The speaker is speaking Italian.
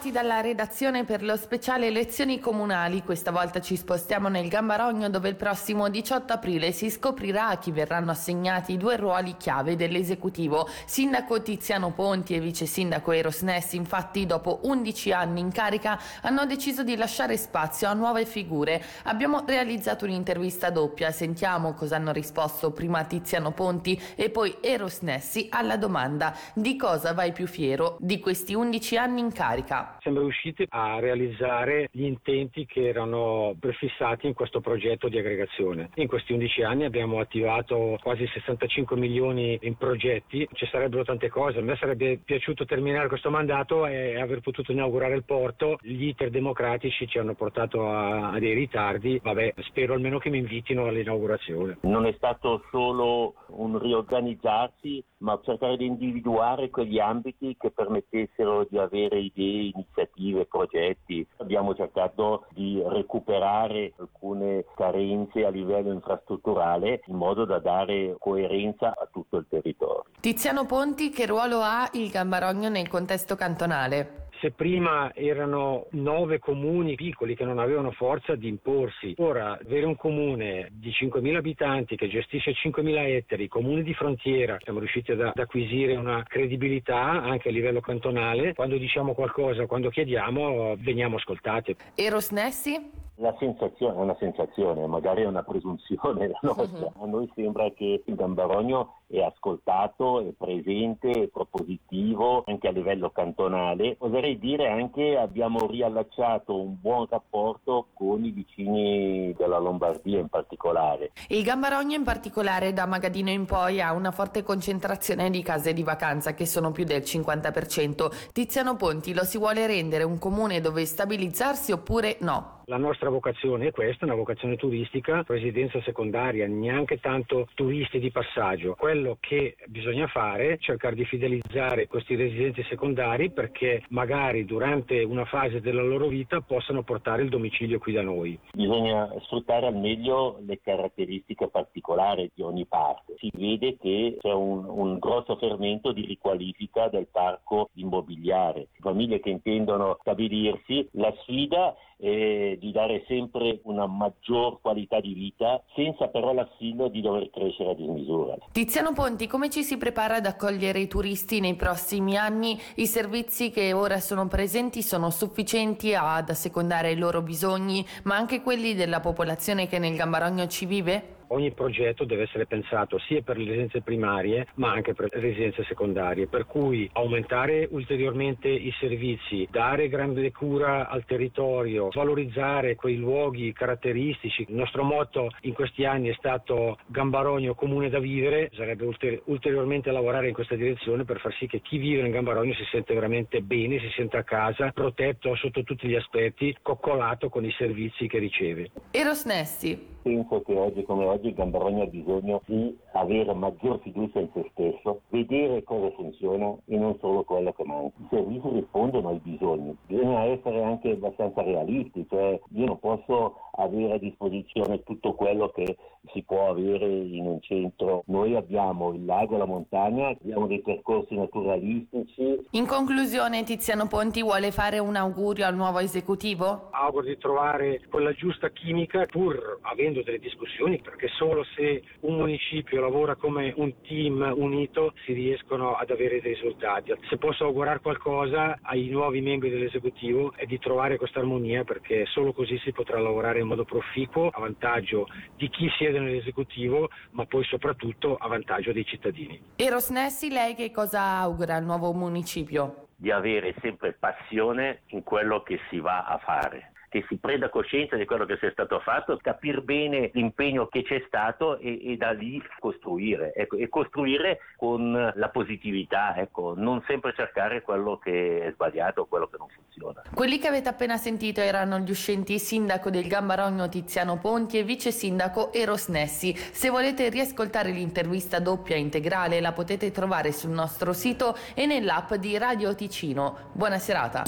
Dalla redazione per lo speciale elezioni comunali, questa volta ci spostiamo nel Gambarogno dove il prossimo 18 aprile si scoprirà a chi verranno assegnati i due ruoli chiave dell'esecutivo. Sindaco Tiziano Ponti e vice sindaco Eros Nessi infatti dopo 11 anni in carica hanno deciso di lasciare spazio a nuove figure. Abbiamo realizzato un'intervista doppia, sentiamo cosa hanno risposto prima Tiziano Ponti e poi Eros Nessi alla domanda di cosa vai più fiero di questi 11 anni in carica siamo riusciti a realizzare gli intenti che erano prefissati in questo progetto di aggregazione. In questi 11 anni abbiamo attivato quasi 65 milioni in progetti, ci sarebbero tante cose, a me sarebbe piaciuto terminare questo mandato e aver potuto inaugurare il porto, gli iter democratici ci hanno portato a, a dei ritardi, vabbè spero almeno che mi invitino all'inaugurazione. Non è stato solo un riorganizzarsi, ma cercare di individuare quegli ambiti che permettessero di avere idee, iniziative, progetti. Abbiamo cercato di recuperare alcune carenze a livello infrastrutturale in modo da dare coerenza a tutto il territorio. Tiziano Ponti, che ruolo ha il Gambarogno nel contesto cantonale? Se prima erano nove comuni piccoli che non avevano forza di imporsi, ora avere un comune di 5.000 abitanti che gestisce 5.000 ettari, comuni di frontiera, siamo riusciti ad, ad acquisire una credibilità anche a livello cantonale. Quando diciamo qualcosa, quando chiediamo, veniamo ascoltati. Eros Nessi? La sensazione è una sensazione, magari è una presunzione la nostra. Uh-huh. A noi sembra che il Gambarogno è ascoltato, è presente, è propositivo anche a livello cantonale. Oserei dire anche abbiamo riallacciato un buon rapporto con i vicini della Lombardia in particolare. Il Gambarogno in particolare da Magadino in poi ha una forte concentrazione di case di vacanza che sono più del 50%. Tiziano Ponti lo si vuole rendere un comune dove stabilizzarsi oppure no? La nostra vocazione è questa, una vocazione turistica, residenza secondaria, neanche tanto turisti di passaggio. Quello che bisogna fare è cercare di fidelizzare questi residenti secondari perché magari durante una fase della loro vita possano portare il domicilio qui da noi. Bisogna sfruttare al meglio le caratteristiche particolari di ogni parte. Si vede che c'è un, un grosso fermento di riqualifica del parco immobiliare. Famiglie che intendono stabilirsi, la sfida è di dare sempre una maggior qualità di vita senza però l'assillo di dover crescere a dismisura. Tiziano Ponti, come ci si prepara ad accogliere i turisti nei prossimi anni? I servizi che ora sono presenti sono sufficienti ad assecondare i loro bisogni, ma anche quelli della popolazione che nel Gambarogno ci vive? Ogni progetto deve essere pensato sia per le residenze primarie ma anche per le residenze secondarie, per cui aumentare ulteriormente i servizi, dare grande cura al territorio, valorizzare quei luoghi caratteristici. Il nostro motto in questi anni è stato Gambarogno comune da vivere, sarebbe ulter- ulteriormente lavorare in questa direzione per far sì che chi vive in Gambarogno si sente veramente bene, si sente a casa, protetto sotto tutti gli aspetti, coccolato con i servizi che riceve. Eros Nessi, penso che oggi come oggi il Gambarogno ha bisogno di avere maggior fiducia in se stesso, vedere cosa funziona e non solo quello che manca. I servizi rispondono ai bisogni, bisogna essere anche abbastanza realisti, cioè io non posso avere a disposizione tutto quello che si può avere in un centro. Noi abbiamo il lago, la montagna, abbiamo dei percorsi naturalistici. In conclusione Tiziano Ponti vuole fare un augurio al nuovo esecutivo? Auguro di trovare quella giusta chimica pur avendo delle discussioni perché solo se un municipio lavora come un team unito si riescono ad avere dei risultati. Se posso augurare qualcosa ai nuovi membri dell'esecutivo è di trovare questa armonia perché solo così si potrà lavorare modo proficuo a vantaggio di chi siede nell'esecutivo ma poi soprattutto a vantaggio dei cittadini. Eros Nessi, lei che cosa augura al nuovo municipio? Di avere sempre passione in quello che si va a fare che si prenda coscienza di quello che sia stato fatto, capire bene l'impegno che c'è stato e, e da lì costruire, ecco, e costruire con la positività, ecco, non sempre cercare quello che è sbagliato quello che non funziona. Quelli che avete appena sentito erano gli uscenti sindaco del Gambarogno Tiziano Ponti e vice sindaco Eros Nessi. Se volete riascoltare l'intervista doppia integrale la potete trovare sul nostro sito e nell'app di Radio Ticino. Buona serata.